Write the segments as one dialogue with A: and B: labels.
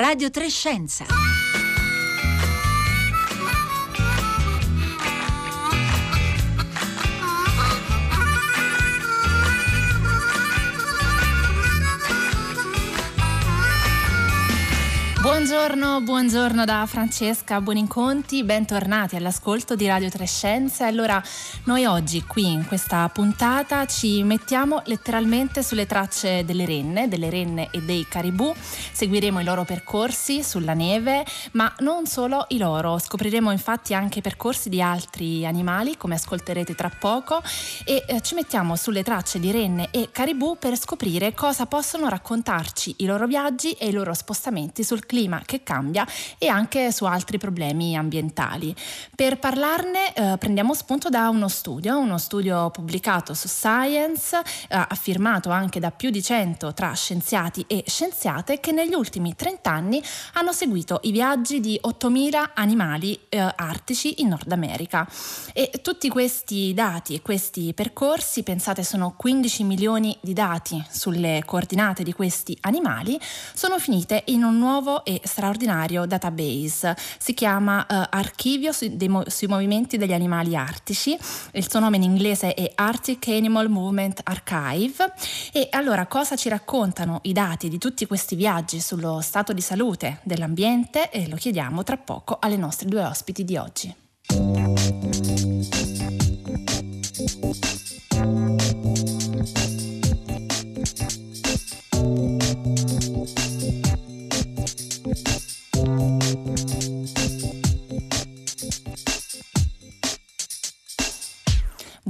A: Radio Trescenza.
B: Buongiorno, buongiorno da Francesca Buoninconti, bentornati all'ascolto di Radio Trescenze. Allora, noi oggi qui in questa puntata ci mettiamo letteralmente sulle tracce delle renne, delle renne e dei caribù, seguiremo i loro percorsi sulla neve, ma non solo i loro, scopriremo infatti anche i percorsi di altri animali, come ascolterete tra poco, e eh, ci mettiamo sulle tracce di renne e caribù per scoprire cosa possono raccontarci i loro viaggi e i loro spostamenti sul clima che cambia e anche su altri problemi ambientali. Per parlarne eh, prendiamo spunto da uno studio, uno studio pubblicato su Science, eh, affirmato anche da più di 100 tra scienziati e scienziate che negli ultimi 30 anni hanno seguito i viaggi di 8.000 animali eh, artici in Nord America. E tutti questi dati e questi percorsi, pensate sono 15 milioni di dati sulle coordinate di questi animali, sono finite in un nuovo e straordinario database. Si chiama uh, Archivio sui, mo- sui, movimenti degli animali artici, il suo nome in inglese è Arctic Animal Movement Archive. E allora cosa ci raccontano i dati di tutti questi viaggi sullo stato di salute dell'ambiente? E lo chiediamo tra poco alle nostre due ospiti di oggi.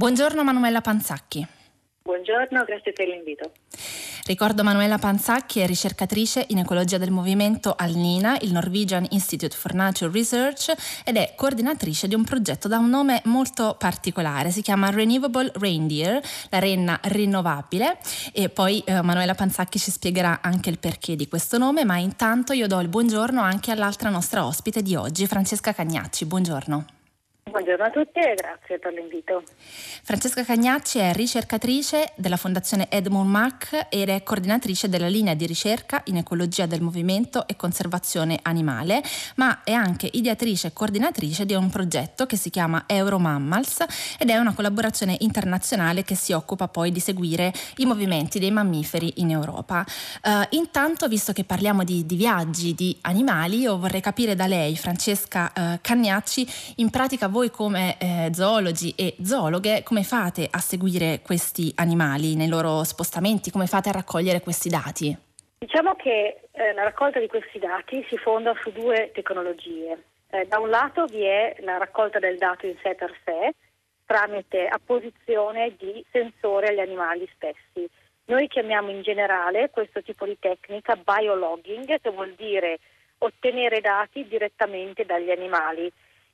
B: Buongiorno Manuela Panzacchi.
C: Buongiorno, grazie per l'invito.
B: Ricordo Manuela Panzacchi è ricercatrice in ecologia del movimento al NINA, il Norwegian Institute for Nature Research, ed è coordinatrice di un progetto da un nome molto particolare, si chiama Renewable Reindeer, la renna rinnovabile, e poi eh, Manuela Panzacchi ci spiegherà anche il perché di questo nome, ma intanto io do il buongiorno anche all'altra nostra ospite di oggi, Francesca Cagnacci. Buongiorno.
C: Buongiorno a tutti e grazie per l'invito.
B: Francesca Cagnacci è ricercatrice della Fondazione Edmund Mack ed è coordinatrice della linea di ricerca in ecologia del movimento e conservazione animale, ma è anche ideatrice e coordinatrice di un progetto che si chiama Euromammals ed è una collaborazione internazionale che si occupa poi di seguire i movimenti dei mammiferi in Europa. Uh, intanto, visto che parliamo di, di, viaggi di animali, io vorrei capire da lei, Francesca uh, Cagnacci, in pratica voi come eh, zoologi e zoologhe come fate a seguire questi animali nei loro spostamenti? Come fate a raccogliere questi dati?
C: Diciamo che eh, la raccolta di questi dati si fonda su due tecnologie. Eh, da un lato vi è la raccolta del dato in sé per sé tramite apposizione di sensori agli animali stessi. Noi chiamiamo in generale questo tipo di tecnica biologging, che vuol dire ottenere dati direttamente dagli animali.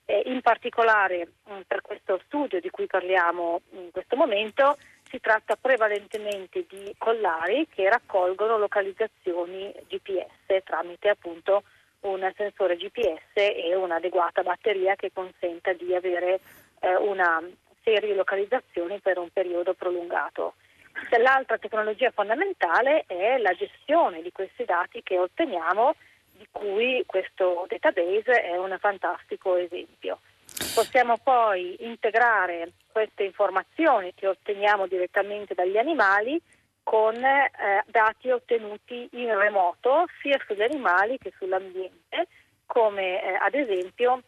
C: Eh, in particolare mh, mm, per questo studio di cui parliamo in questo momento si tratta prevalentemente di collari che raccolgono localizzazioni GPS tramite appunto un sensore GPS e un'adeguata batteria che consenta di avere eh, una serie di localizzazioni per un periodo prolungato. L'altra tecnologia fondamentale è la gestione di questi dati che otteniamo di cui questo database è un fantastico esempio. Possiamo poi integrare queste informazioni che otteniamo direttamente dagli animali con eh, dati ottenuti in remoto sia sugli animali che sull'ambiente, come eh, ad esempio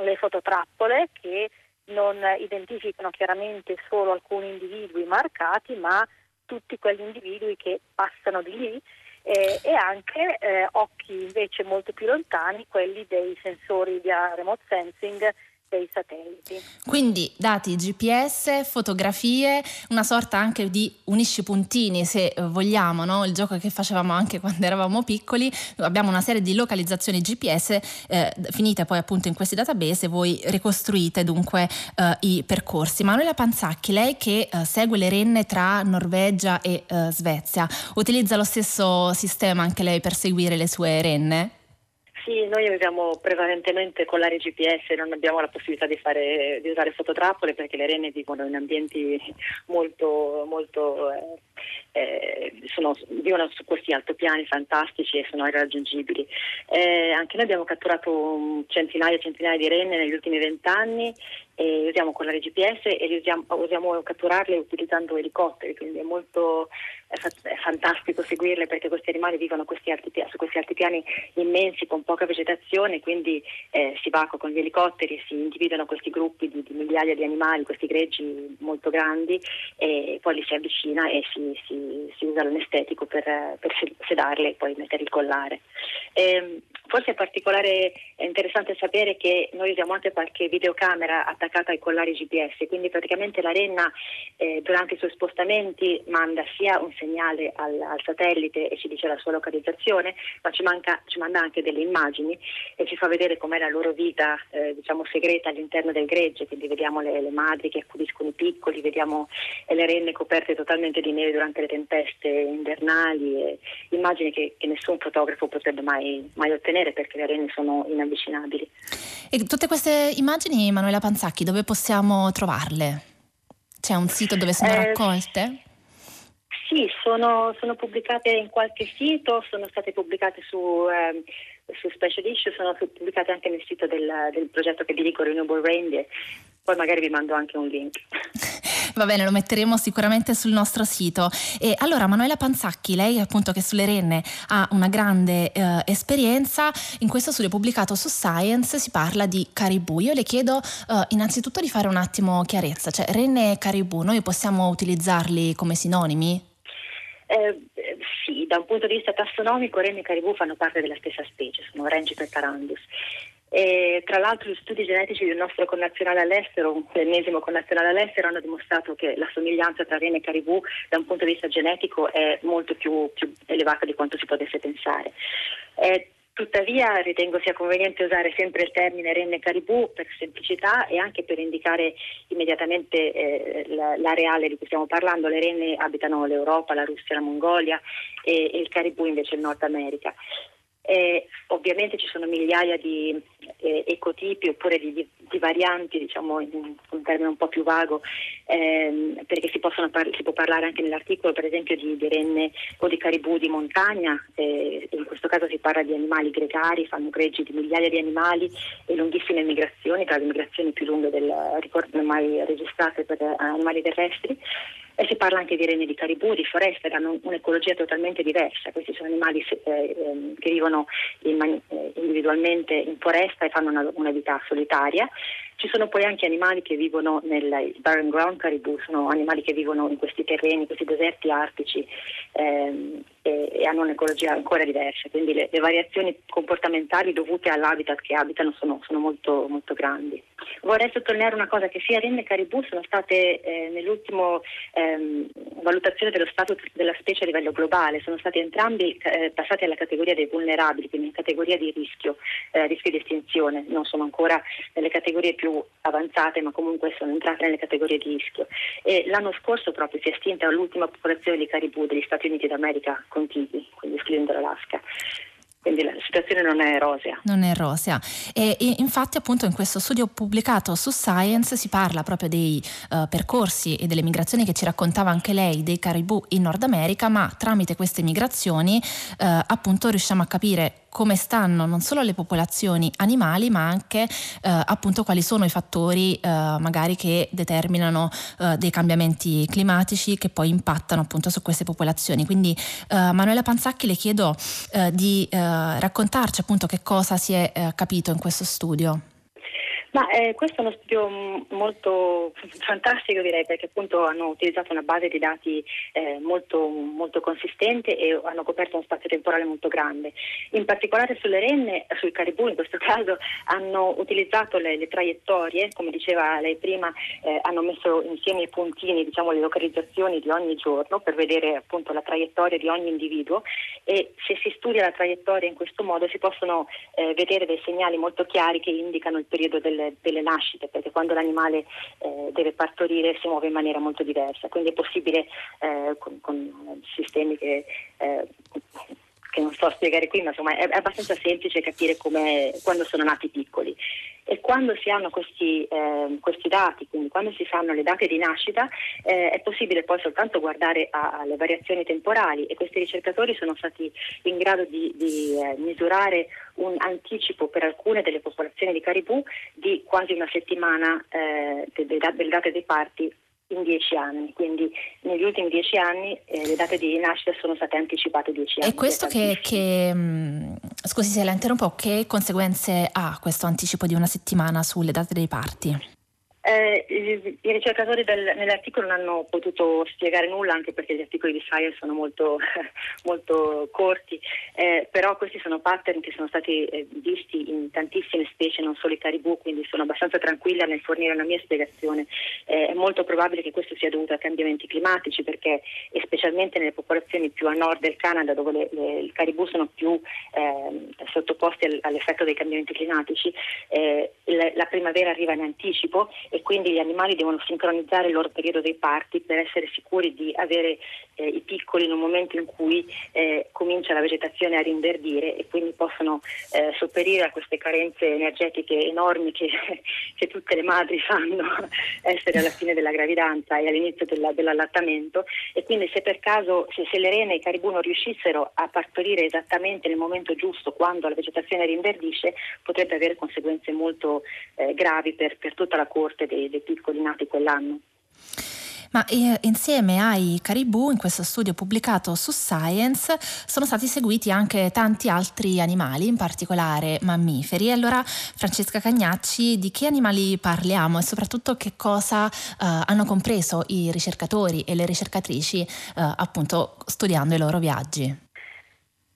C: le fototrappole che non identificano chiaramente solo alcuni individui marcati, ma tutti quegli individui che passano di lì eh, e anche eh, occhi invece molto più lontani, quelli dei sensori di remote sensing dei satelliti.
B: Quindi dati GPS, fotografie, una sorta anche di unisci puntini se eh, vogliamo, no? il gioco che facevamo anche quando eravamo piccoli, abbiamo una serie di localizzazioni GPS eh, finite poi appunto in questi database, voi ricostruite dunque eh, i percorsi. Manuela Panzacchi, lei che eh, segue le renne tra Norvegia e eh, Svezia, utilizza lo stesso sistema anche lei per seguire le sue renne?
A: Sì, noi usiamo prevalentemente collari GPS, non abbiamo la possibilità di, fare, di usare fototrappole perché le renne vivono in ambienti molto, molto eh, eh, sono, vivono su questi altopiani fantastici e sono irraggiungibili. Eh, anche noi abbiamo catturato centinaia e centinaia di renne negli ultimi vent'anni e usiamo collari GPS e usiamo, usiamo catturarle utilizzando elicotteri, quindi è molto è, è fantastico seguirle perché questi animali vivono questi altipiani, su questi altipiani immensi con poca vegetazione, quindi eh, si va con gli elicotteri, si individuano questi gruppi di, di, migliaia di animali, questi greggi molto grandi e poi li si avvicina e si, si, si usa l'anestetico per, per, sedarle e poi mettere il collare. E, forse è particolare è interessante sapere che noi usiamo anche qualche videocamera attaccata ai collari GPS, quindi praticamente la renna eh, durante i suoi spostamenti manda sia un segnale al, al, satellite e ci dice la sua localizzazione, ma ci, manca, ci, manda anche delle immagini e ci fa vedere com'è la loro vita eh, diciamo segreta all'interno del gregge, quindi vediamo le, le madri che accudiscono i piccoli, vediamo eh, le renne coperte totalmente di neve durante le tempeste invernali, immagini che, che, nessun fotografo potrebbe mai, mai ottenere perché le renne sono inavvicinabili.
B: E tutte queste immagini, Manuela Panzacchi, dove possiamo trovarle? C'è un sito dove sono eh, raccolte?
A: Sì, sono, sono, pubblicate in qualche sito, sono state pubblicate su, eh, su Special Issue, sono pubblicate anche nel sito del, del progetto che dirigo Renewable Reindeer, poi magari vi mando anche un link.
B: Va bene, lo metteremo sicuramente sul nostro sito. E allora, Manuela Panzacchi, lei appunto che sulle renne ha una grande eh, esperienza, in questo studio pubblicato su Science si parla di caribù. Io le chiedo eh, innanzitutto di fare un attimo chiarezza, cioè renne e caribù, noi possiamo utilizzarli come sinonimi?
A: Eh, sì, da un punto di vista tassonomico renne e caribù fanno parte della stessa specie, sono Rangifer tarandus. E, tra l'altro gli studi genetici del nostro connazionale all'estero, l'ennesimo connazionale all'estero, hanno dimostrato che la somiglianza tra rene e caribù da un punto di vista genetico è molto più, più elevata di quanto si potesse pensare. Eh, Tuttavia ritengo sia conveniente usare sempre il termine renne caribù per semplicità e anche per indicare immediatamente eh, l'areale di cui stiamo parlando. Le renne abitano l'Europa, la Russia, la Mongolia e, e il caribù invece il Nord America. Eh, ovviamente ci sono migliaia di eh, ecotipi oppure di, di, di varianti, diciamo in un termine un po' più vago, ehm, perché si, par- si, può parlare anche nell'articolo per esempio di, di renne o di caribù di montagna, eh, in questo caso si parla di animali gregari, fanno greggi di migliaia di animali e lunghissime migrazioni, tra le migrazioni più lunghe del ricordo mai registrate per animali terrestri. E si parla anche di renne di caribù, di foreste, che hanno un'ecologia totalmente diversa. Questi sono animali eh, ehm, che vivono eh, individualmente in foresta e fanno una vita solitaria. Ci sono poi anche animali che vivono nel barren ground caribou, sono animali che vivono in questi terreni, questi deserti artici ehm, e, e, hanno un'ecologia ancora diversa, quindi le, le, variazioni comportamentali dovute all'habitat che abitano sono, sono molto, molto, grandi. Vorrei sottolineare una cosa, che sia renne e caribù sono state eh, nell'ultima ehm, valutazione dello stato della specie a livello globale, sono stati entrambi eh, passati alla categoria dei vulnerabili, quindi in categoria di rischio, eh, rischio di estinzione, non sono ancora nelle categorie più avanzate ma comunque sono entrate nelle categorie di rischio. E l'anno scorso proprio si è estinta l'ultima popolazione di caribù degli Stati Uniti d'America contigui, quindi escludendo l'Alaska quindi la situazione non è rosea.
B: Non è rosea. E, e, infatti appunto in questo studio pubblicato su Science si parla proprio dei uh, percorsi e delle migrazioni che ci raccontava anche lei dei caribù in Nord America, ma tramite queste migrazioni uh, appunto riusciamo a capire come stanno non solo le popolazioni animali ma anche eh, appunto quali sono i fattori eh, magari che determinano eh, dei cambiamenti climatici che poi impattano appunto su queste popolazioni. Quindi eh, Manuela Panzacchi le chiedo eh, di eh, raccontarci appunto che cosa si è capito in questo studio.
A: Ma eh, questo è uno studio molto fantastico direi perché appunto hanno utilizzato una base di dati eh, molto, molto, consistente e hanno coperto uno spazio temporale molto grande. In particolare sulle renne, sui caribù in questo caso, hanno utilizzato le, le traiettorie, come diceva lei prima, eh, hanno messo insieme i puntini, diciamo le localizzazioni di ogni giorno per vedere appunto la traiettoria di ogni individuo e se si studia la traiettoria in questo modo si possono eh, vedere dei segnali molto chiari che indicano il periodo del delle, nascite, perché quando l'animale eh, deve partorire si muove in maniera molto diversa, quindi è possibile eh, con, con, sistemi che, eh, che non sto a spiegare qui, ma insomma è, è abbastanza semplice capire quando sono nati piccoli. E quando si hanno questi, eh, questi, dati, quindi quando si fanno le date di nascita, eh, è possibile poi soltanto guardare alle variazioni temporali e questi ricercatori sono stati in grado di, di eh, misurare un anticipo per alcune delle popolazioni di caribù di quasi una settimana eh, delle date dei parti in dieci anni, quindi negli ultimi dieci anni eh, le date di nascita sono state anticipate dieci anni.
B: E questo che, che mh, scusi se la interrompo, che conseguenze ha questo anticipo di una settimana sulle date dei parti?
A: Eh, i, ricercatori del, nell'articolo non hanno potuto spiegare nulla anche perché gli articoli di Science sono molto, molto corti, eh, però questi sono pattern che sono stati eh, visti in tantissime specie, non solo i caribù, quindi sono abbastanza tranquilla nel fornire una mia spiegazione. Eh, è molto probabile che questo sia dovuto a cambiamenti climatici perché, specialmente nelle popolazioni più a nord del Canada dove i caribù sono più ehm, sottoposti al, all'effetto dei cambiamenti climatici, eh, la, la primavera arriva in anticipo e quindi gli animali devono sincronizzare il loro periodo dei parti per essere sicuri di avere eh, i piccoli in un momento in cui eh, comincia la vegetazione a rinverdire e quindi possono eh, sopperire a queste carenze energetiche enormi che, che, tutte le madri fanno essere alla fine della gravidanza e all'inizio della, dell'allattamento e quindi se per caso se, se le rene e i caribù non riuscissero a partorire esattamente nel momento giusto quando la vegetazione rinverdisce potrebbe avere conseguenze molto eh, gravi per, per tutta la corte dei, dei piccoli nati quell'anno.
B: Ma eh, insieme ai caribù, in questo studio pubblicato su Science, sono stati seguiti anche tanti altri animali, in particolare mammiferi. Allora, Francesca Cagnacci, di che animali parliamo e soprattutto che cosa eh, hanno compreso i ricercatori e le ricercatrici eh, appunto studiando i loro viaggi?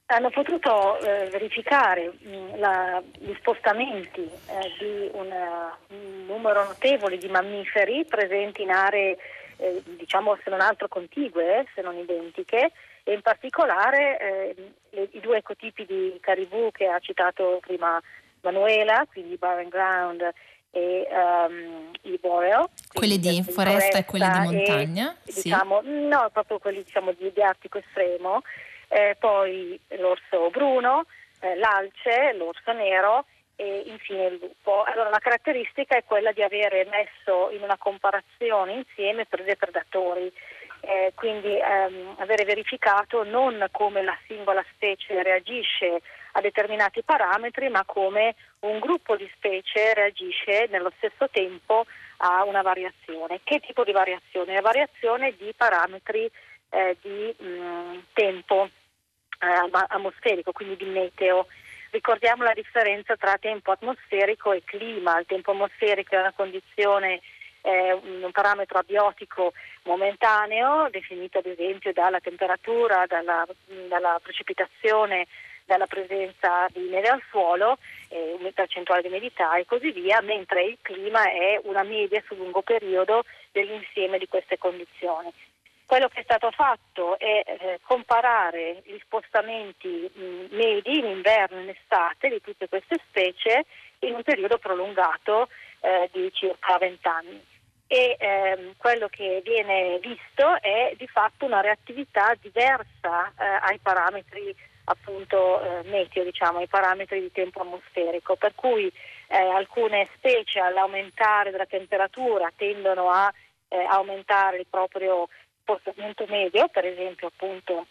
C: hanno potuto eh, verificare mh, mm, la, gli spostamenti eh, di una, un numero notevole di mammiferi presenti in aree, eh, diciamo se non altro contigue, se non identiche, e in particolare eh, le, i due ecotipi di caribù che ha citato prima Manuela, quindi Barren Ground e um, i Boreal.
B: Quelli di foresta, foresta, e quelli di montagna?
C: E, sì. diciamo, no, proprio quelli diciamo, di, di artico estremo eh, poi l'orso bruno, eh, l'alce, l'orso nero e infine il lupo. Allora, la caratteristica è quella di avere messo in una comparazione insieme prede e predatori, eh, quindi ehm, avere verificato non come la singola specie reagisce a determinati parametri, ma come un gruppo di specie reagisce nello stesso tempo a una variazione. Che tipo di variazione? La variazione di parametri eh, di mh, mm, tempo eh, atmosferico, quindi di meteo. Ricordiamo la differenza tra tempo atmosferico e clima. Il tempo atmosferico è una condizione un parametro abiotico momentaneo, definito ad esempio dalla temperatura, dalla, dalla precipitazione, dalla presenza di neve al suolo, eh, percentuale di umidità e così via, mentre il clima è una media sul lungo periodo dell'insieme di queste condizioni. Quello che è stato fatto è eh, comparare gli spostamenti medi in inverno e in estate di tutte queste specie in un periodo prolungato eh, di circa 20 anni. E ehm, quello che viene visto è di fatto una reattività diversa eh, ai parametri appunto eh, meteo, diciamo, ai parametri di tempo atmosferico, per cui eh, alcune specie all'aumentare della temperatura tendono a eh, aumentare il proprio spostamento medio, per esempio appunto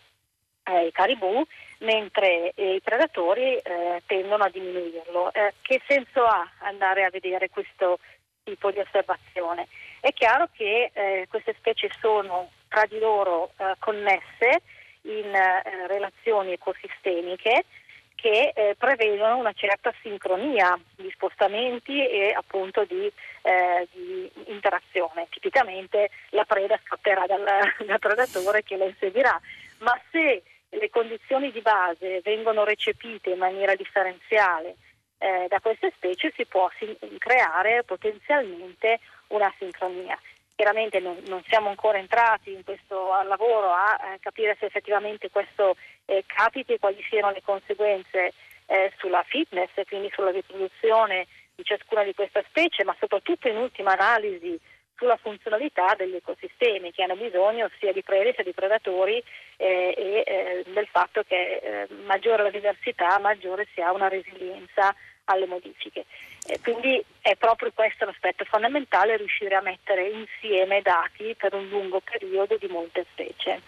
C: eh, i caribù, mentre i predatori eh, tendono a diminuirlo. Eh, che senso ha andare a vedere questo tipo di osservazione? È chiaro che eh, queste specie sono tra di loro eh, connesse in eh, relazioni ecosistemiche che eh, prevedono una certa sincronia di spostamenti e appunto di, eh, di interazione. Tipicamente la preda scapperà dal, dal predatore che la inseguirà, ma se le condizioni di base vengono recepite in maniera differenziale eh, da queste specie si può sin- creare potenzialmente una sincronia. Chiaramente non, non, siamo ancora entrati in questo lavoro a eh, capire se effettivamente questo eh, capiti e quali siano le conseguenze eh, sulla fitness e quindi sulla riproduzione di ciascuna di queste specie, ma soprattutto in ultima analisi sulla funzionalità degli ecosistemi che hanno bisogno sia di prede sia di predatori eh, e eh, del fatto che eh, maggiore la diversità, maggiore si ha una resilienza alle modifiche. Eh, quindi è proprio questo l'aspetto fondamentale, riuscire a mettere insieme dati per un lungo periodo di molte specie.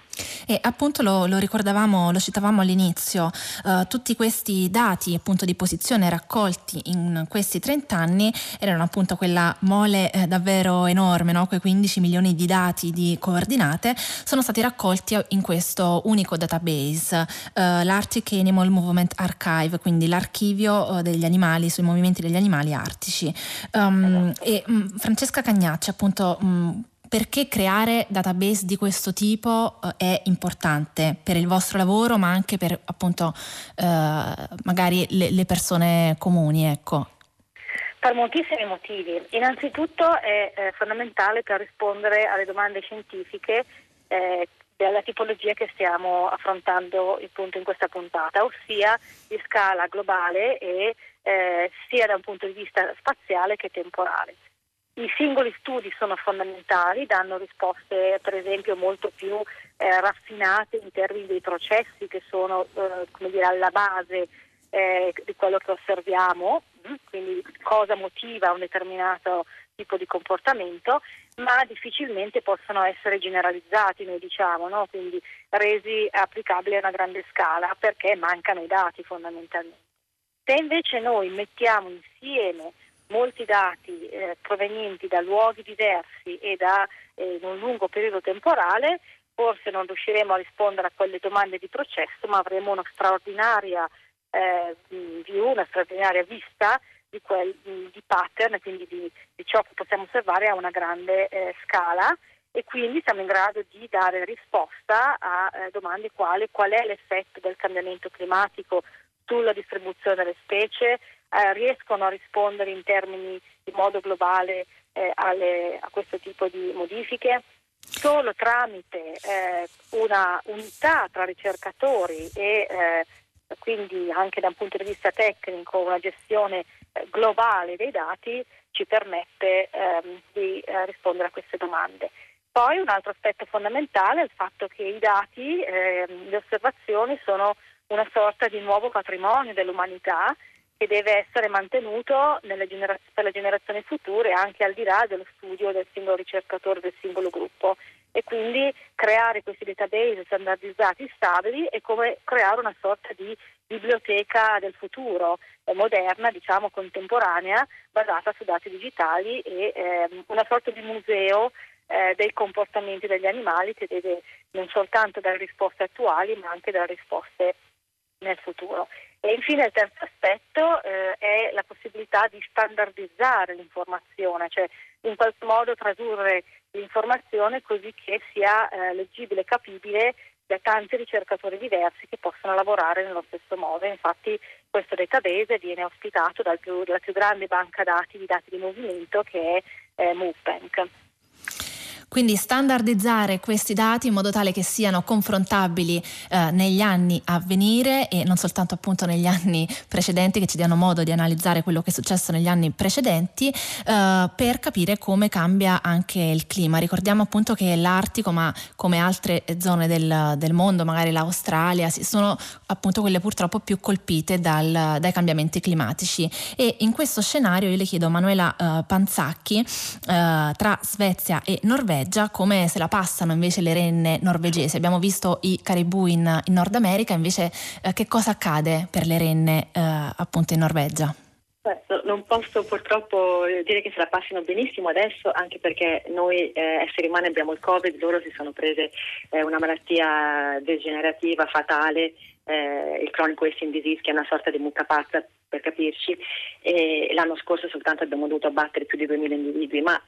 B: E appunto lo, lo ricordavamo, lo citavamo all'inizio, uh, tutti questi dati appunto di posizione raccolti in questi 30 anni erano appunto quella mole eh, davvero enorme, no? quei 15 milioni di dati di coordinate, sono stati raccolti in questo unico database, uh, l'Arctic Animal Movement Archive, quindi l'archivio uh, degli animali, sui movimenti degli animali artici. Um, e mh, mm, Francesca Cagnacci appunto... Mh, mm, perché creare database di questo tipo eh, è importante per il vostro lavoro, ma anche per appunto eh, magari le, le, persone comuni, ecco.
C: Per moltissimi motivi. Innanzitutto è eh, fondamentale per rispondere alle domande scientifiche eh, della tipologia che stiamo affrontando appunto in questa puntata, ossia di scala globale e eh, sia da un punto di vista spaziale che temporale. I singoli studi sono fondamentali, danno risposte per esempio molto più eh, raffinate in termini dei processi che sono eh, dire, alla base eh, di quello che osserviamo, mm, quindi cosa motiva un determinato tipo di comportamento, ma difficilmente possono essere generalizzati, noi diciamo, no? quindi resi applicabili a una grande scala perché mancano i dati fondamentalmente. Se invece noi mettiamo insieme molti dati eh, provenienti da luoghi diversi e da eh, un lungo periodo temporale, forse non riusciremo a rispondere a quelle domande di processo, ma avremo una straordinaria eh, view, una straordinaria vista di, quel, di pattern, quindi di, di, ciò che possiamo osservare a una grande eh, scala. E quindi siamo in grado di dare risposta a eh, domande quali qual è l'effetto del cambiamento climatico sulla distribuzione delle specie, eh, riescono a rispondere in termini di modo globale eh, alle, a questo tipo di modifiche. Solo tramite eh, una unità tra ricercatori e eh, quindi anche da un punto di vista tecnico una gestione eh, globale dei dati ci permette ehm, di eh, rispondere a queste domande. Poi un altro aspetto fondamentale è il fatto che i dati, ehm, le osservazioni sono una sorta di nuovo patrimonio dell'umanità che deve essere mantenuto generaz- per le generazioni future anche al di là dello studio del singolo ricercatore, del singolo gruppo. E quindi creare questi database standardizzati stabili è come creare una sorta di biblioteca del futuro, eh, moderna, diciamo contemporanea, basata su dati digitali e eh, una sorta di museo eh, dei comportamenti degli animali che deve non soltanto dare risposte attuali ma anche dare risposte nel futuro. E infine il terzo aspetto eh, è la possibilità di standardizzare l'informazione, cioè in qualche modo tradurre l'informazione così che sia eh, leggibile e capibile da tanti ricercatori diversi che possono lavorare nello stesso modo. Infatti questo database viene ospitato dal più, dalla più grande banca dati di dati di movimento che è eh, MoveBank.
B: Quindi standardizzare questi dati in modo tale che siano confrontabili eh, negli anni a venire e non soltanto appunto negli anni precedenti che ci diano modo di analizzare quello che è successo negli anni precedenti eh, per capire come cambia anche il clima. Ricordiamo appunto che l'Artico, ma come altre zone del, del mondo, magari l'Australia, sono appunto quelle purtroppo più colpite dal, dai cambiamenti climatici. E in questo scenario io le chiedo a Manuela eh, Panzacchi eh, tra Svezia e Norvegia Norvegia, come se la passano invece le renne norvegesi. Abbiamo visto i caribù in, in Nord America, invece eh, che cosa accade per le renne eh, appunto in Norvegia?
A: Non posso purtroppo dire che se la passino benissimo adesso, anche perché noi eh, esseri umani abbiamo il Covid, loro si sono prese eh, una malattia degenerativa, fatale, eh, il chronic wasting disease, che è una sorta di mucca pazza per capirci, e l'anno scorso soltanto abbiamo dovuto abbattere più di 2000 individui, ma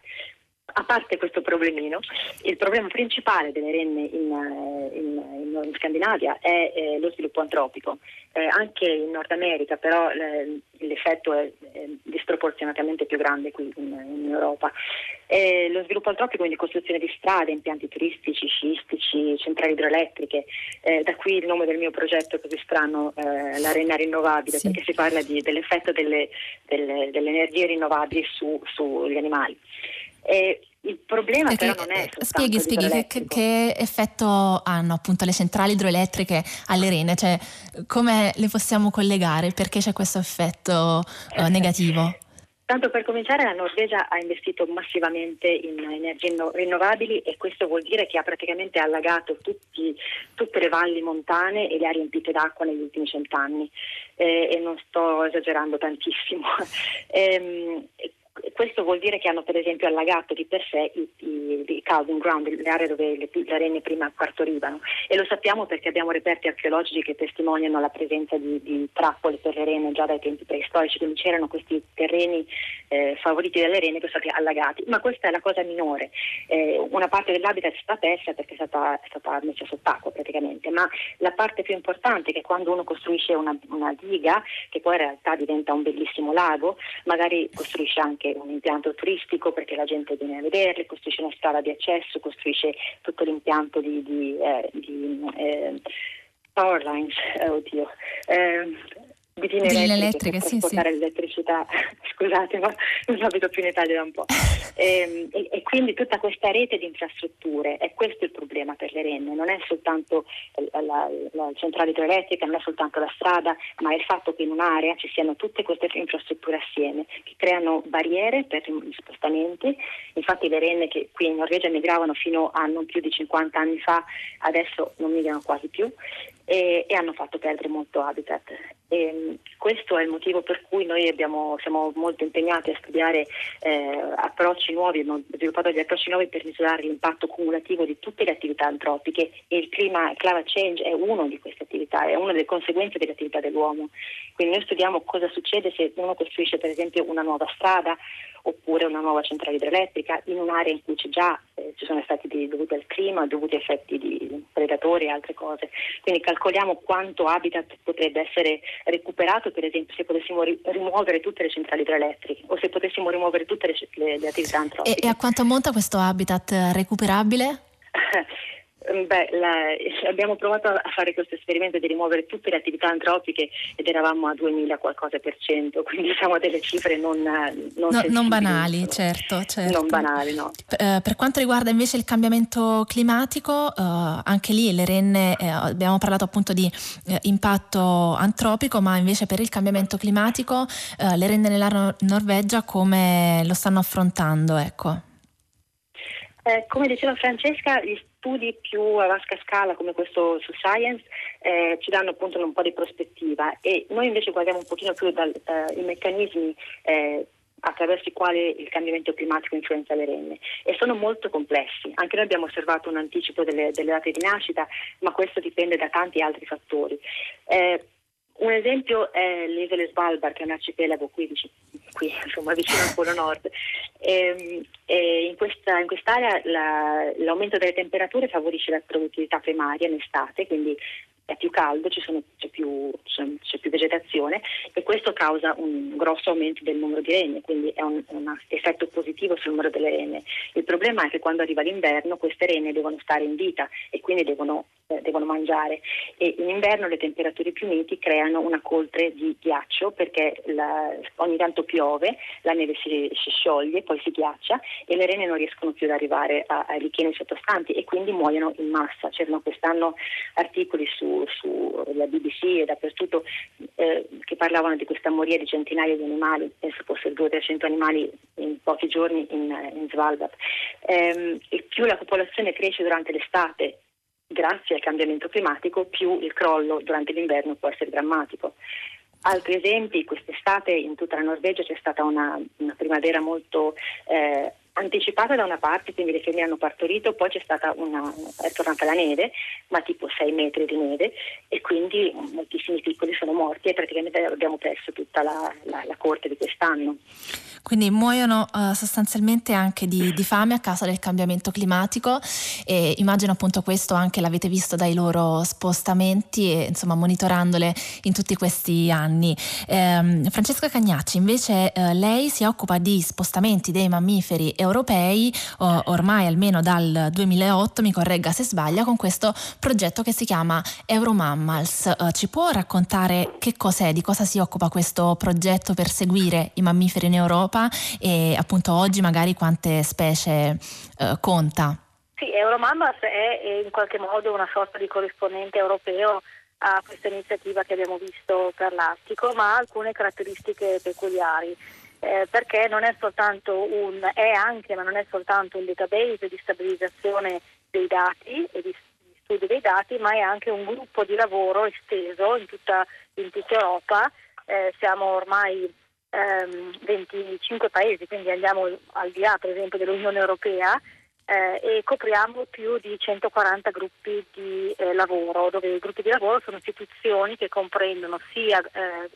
A: a parte questo problemino, il problema principale delle renne in, eh, in, in Scandinavia è eh, lo sviluppo antropico. Eh, anche in Nord America però eh, l'effetto è, disproporzionatamente più grande qui in, in Europa. lo sviluppo antropico, quindi costruzione di strade, impianti turistici, sciistici, centrali idroelettriche, eh, da qui il nome del mio progetto così strano, eh, la renna rinnovabile, sì. perché si parla di, dell'effetto delle, delle, delle, energie rinnovabili su, sugli animali. E Il problema Perché, però non è
B: Spieghi, spieghi che, che, effetto hanno appunto le centrali idroelettriche alle rene, cioè come le possiamo collegare, perché c'è questo effetto uh, negativo?
A: Tanto per cominciare la Norvegia ha investito massivamente in energie rinnovabili e questo vuol dire che ha praticamente allagato tutti, tutte le valli montane e le ha riempite d'acqua negli ultimi cent'anni eh, e non sto esagerando tantissimo. ehm, questo vuol dire che hanno per esempio allagato di per sé i, i, i calving ground, le aree dove le, le renne prima partorivano e lo sappiamo perché abbiamo reperti archeologici che testimoniano la presenza di, di trappole per le renne già dai tempi preistorici, quindi c'erano questi terreni eh, favoriti dalle renne che sono stati allagati, ma questa è la cosa minore. Eh, una parte dell'habitat è stata persa perché è stata, è stata messa sott'acqua praticamente, ma la parte più importante è che quando uno costruisce una, una diga, che poi in realtà diventa un bellissimo lago, magari costruisce anche un impianto turistico perché la gente viene a vederle, costruisce una strada di accesso, costruisce tutto l'impianto di, di, eh, di eh, power lines, eh, oddio,
B: Guidine elettriche, elettriche sì, sì.
A: l'elettricità, scusate ma non abito più in Italia da un po'. E, ehm, e, e, quindi tutta questa rete di infrastrutture, è questo il problema per le renne, non è soltanto la, la, la centrale idroelettrica, non è soltanto la strada, ma è il fatto che in un'area ci siano tutte queste infrastrutture assieme, che creano barriere per gli spostamenti, infatti le renne che qui in Norvegia migravano fino a non più di 50 anni fa, adesso non migrano quasi più, e, e hanno fatto perdere molto habitat. E questo è il motivo per cui noi abbiamo, siamo molto impegnati a studiare eh, approcci nuovi, abbiamo sviluppato degli approcci nuovi per misurare l'impatto cumulativo di tutte le attività antropiche e il clima, climate change è una di queste attività, è una delle conseguenze delle attività dell'uomo. Quindi noi studiamo cosa succede se uno costruisce per esempio una nuova strada oppure una nuova centrale idroelettrica in un'area in cui già eh, ci sono stati di, dovuti al clima, dovuti a effetti di predatori e altre cose. Quindi calcoliamo quanto habitat potrebbe essere recuperato, per esempio se potessimo ri- rimuovere tutte le centrali idroelettriche o se potessimo rimuovere tutte le, le, le attività antropiche.
B: E, e a quanto monta questo habitat recuperabile?
A: Mm, beh, la, abbiamo provato a fare questo esperimento di rimuovere tutte le attività antropiche ed eravamo a 2000 qualcosa per cento, quindi siamo delle cifre non, non,
B: no, non banali, certo, certo,
A: Non banali, no.
B: Eh, per quanto riguarda invece il cambiamento climatico, eh, anche lì le renne, eh, abbiamo parlato appunto di eh, impatto antropico, ma invece per il cambiamento climatico eh, le renne nella Norvegia come lo stanno affrontando? Ecco.
A: Eh, come diceva Francesca, gli studi più a vasca scala come questo su Science eh, ci danno appunto un po' di prospettiva e noi invece guardiamo un pochino più dai eh, meccanismi eh, attraverso i quali il cambiamento climatico influenza le renne e sono molto complessi. Anche noi abbiamo osservato un anticipo delle, delle date di nascita, ma questo dipende da tanti altri fattori. Eh, un esempio è l'isola Svalbard, che è un arcipelago qui, qui insomma, vicino al Polo Nord. E, ehm, e in, questa, in, quest'area la, l'aumento delle temperature favorisce la produttività primaria in estate, quindi è più caldo, sono, c'è, più, c'è, più, vegetazione e questo causa un grosso aumento del numero di renne, quindi è un, un, effetto positivo sul numero delle renne. Il problema è che quando arriva l'inverno queste renne devono stare in vita e quindi devono, devono mangiare e in inverno le temperature più miti creano una coltre di ghiaccio perché la, ogni tanto piove, la neve si, si, scioglie, poi si ghiaccia e le renne non riescono più ad arrivare ai richieni sottostanti e quindi muoiono in massa. C'erano quest'anno articoli su sulla BBC e dappertutto eh, che parlavano di questa moria di centinaia di animali, penso fossero 200-300 animali in pochi giorni in, in Svalbard. Eh, e più la popolazione cresce durante l'estate grazie al cambiamento climatico, più il crollo durante l'inverno può essere drammatico. Altri esempi, quest'estate in tutta la Norvegia c'è stata una, una primavera molto eh, anticipata da una parte, quindi le femmine hanno partorito, poi c'è stata una, è tornata la neve, ma tipo 6 metri di neve e quindi moltissimi piccoli sono morti e praticamente abbiamo perso tutta la, la, la corte di quest'anno.
B: Quindi muoiono uh, sostanzialmente anche di, di, fame a causa del cambiamento climatico e immagino appunto questo anche l'avete visto dai loro spostamenti e insomma monitorandole in tutti questi anni. Eh, Francesca Cagnacci invece eh, lei si occupa di spostamenti dei mammiferi europei, ormai almeno dal 2008, mi corregga se sbaglia, con questo progetto che si chiama Euromammals. Uh, ci può raccontare che cos'è, di cosa si occupa questo progetto per seguire i mammiferi in Europa e appunto oggi magari quante specie uh, conta?
C: Sì, Euromammals è in qualche modo una sorta di corrispondente europeo a questa iniziativa che abbiamo visto per l'Artico, ma ha alcune caratteristiche peculiari. Eh, perché non è soltanto un, è anche, ma non è soltanto un database di stabilizzazione dei dati e di, di studio dei dati, ma è anche un gruppo di lavoro esteso in tutta, in tutta Europa. Eh, siamo ormai ehm, 25 paesi, quindi andiamo al di là per esempio dell'Unione Europea eh, e copriamo più di 140 gruppi di eh, lavoro, dove i gruppi di lavoro sono istituzioni che comprendono sia eh,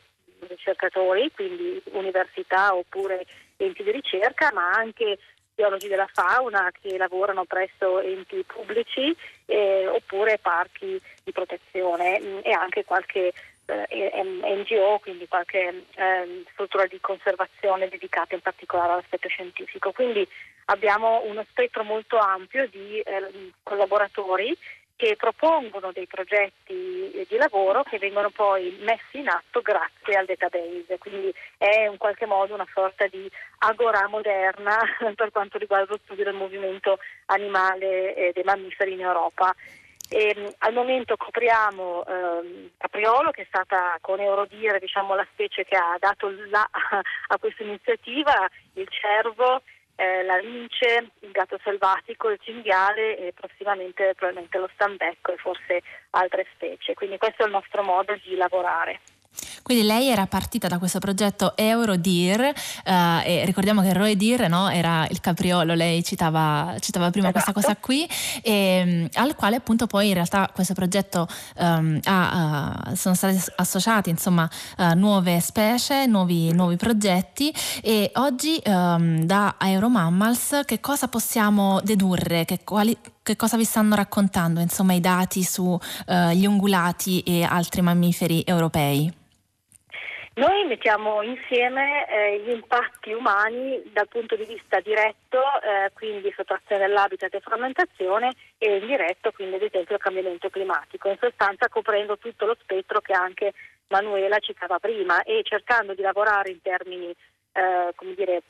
C: ricercatori, quindi università oppure enti di ricerca, ma anche biologi della fauna che lavorano presso enti pubblici eh, oppure parchi di protezione mh, mm, e anche qualche eh, NGO, quindi qualche eh, struttura di conservazione dedicata in particolare all'aspetto scientifico. Quindi abbiamo uno spettro molto ampio di eh, collaboratori che propongono dei progetti di lavoro che vengono poi messi in atto grazie al database, quindi è in qualche modo una sorta di agora moderna per quanto riguarda lo studio del movimento animale e dei mammiferi in Europa. E, ehm, al momento copriamo ehm, Capriolo che è stata con Eurodir diciamo, la specie che ha dato là a questa iniziativa, il cervo eh, la lince, il gatto selvatico, il cinghiale e prossimamente probabilmente lo stambecco e forse altre specie. Quindi questo è il nostro modo di lavorare.
B: Quindi lei era partita da questo progetto Eurodir eh, e ricordiamo che Roy Dir no, era il capriolo, lei citava, citava prima esatto. questa cosa qui, e, mm, al quale appunto poi in realtà questo progetto um, ha, uh, sono stati associati insomma uh, nuove specie, nuovi, nuovi, progetti e oggi um, da Euromammals che cosa possiamo dedurre, che, quali, che cosa vi stanno raccontando insomma i dati sugli uh, ungulati e altri mammiferi europei?
C: Noi mettiamo insieme eh, gli impatti umani dal punto di vista diretto, eh, quindi sottrazione dell'habitat e frammentazione, e indiretto, quindi ad esempio il cambiamento climatico, in sostanza coprendo tutto lo spettro che anche Manuela citava prima e cercando di lavorare in termini eh, come dire,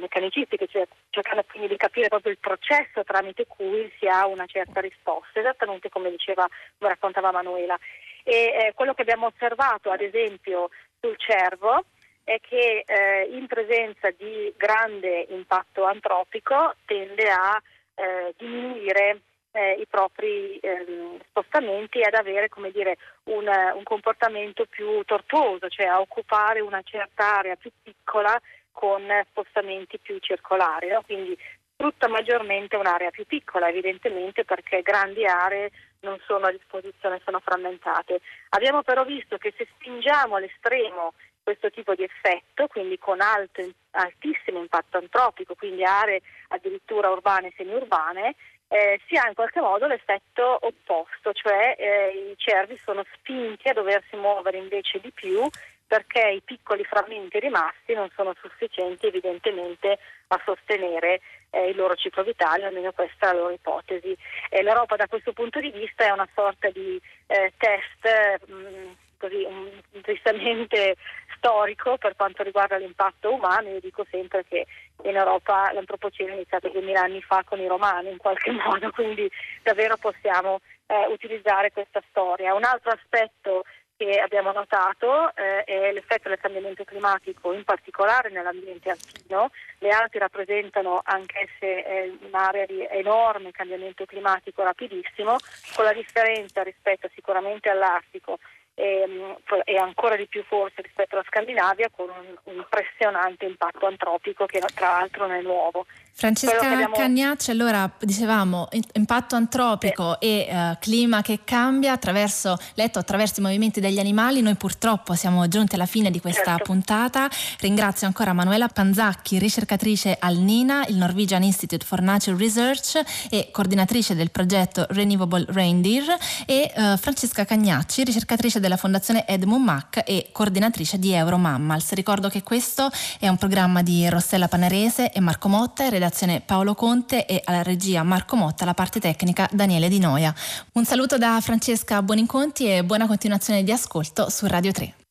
C: meccanicistiche, cioè cercando quindi di capire proprio il processo tramite cui si ha una certa risposta, esattamente come diceva, come raccontava Manuela. E eh, quello che abbiamo osservato, ad esempio, sul cervo è che eh, in presenza di grande impatto antropico tende a eh, diminuire eh, i propri ehm, spostamenti e ad avere dire, un, un, comportamento più tortuoso, cioè a occupare una certa area più piccola con spostamenti più circolari. No? Quindi sfrutta maggiormente un'area più piccola, evidentemente perché grandi aree non sono a disposizione, sono frammentate. Abbiamo però visto che se spingiamo all'estremo questo tipo di effetto, quindi con alto, altissimo impatto antropico, quindi aree addirittura urbane e semiurbane, eh, si ha in qualche modo l'effetto opposto, cioè eh, i cervi sono spinti a doversi muovere invece di più perché i piccoli frammenti rimasti non sono sufficienti evidentemente a sostenere eh, il loro ciclo vitale, almeno questa è la loro ipotesi. Eh, L'Europa da questo punto di vista è una sorta di eh, test mh, mm, così, um, tristemente storico per quanto riguarda l'impatto umano. Io dico sempre che in Europa l'antropocene è iniziato 2000 anni fa con i romani in qualche modo, quindi davvero possiamo eh, utilizzare questa storia. Un altro aspetto che abbiamo notato eh, è l'effetto del cambiamento climatico, in particolare nell'ambiente alpino. Le Alpi rappresentano anch'esse eh, un'area di enorme cambiamento climatico rapidissimo, con la differenza rispetto sicuramente all'Artico e, ehm, ancora di più forse rispetto alla Scandinavia con un impressionante impatto antropico che tra l'altro non è nuovo.
B: Francesca. Cagnacci, allora dicevamo impatto antropico sì. e uh, clima che cambia attraverso, letto attraverso i movimenti degli animali. Noi purtroppo siamo giunti alla fine di questa certo. puntata. Ringrazio ancora Manuela Panzacchi, ricercatrice al NINA, il Norwegian Institute for Natural Research e coordinatrice del progetto Renewable Reindeer e uh, Francesca Cagnacci, ricercatrice della Fondazione Edmund Mack e coordinatrice di Euromammals. Ricordo che questo è un programma di Rossella Panerese e Marco Motta, redazione redazione Paolo Conte e alla regia Marco Motta, la parte tecnica Daniele Di Noia. Un saluto da Francesca Buoninconti e buona continuazione di ascolto su Radio 3.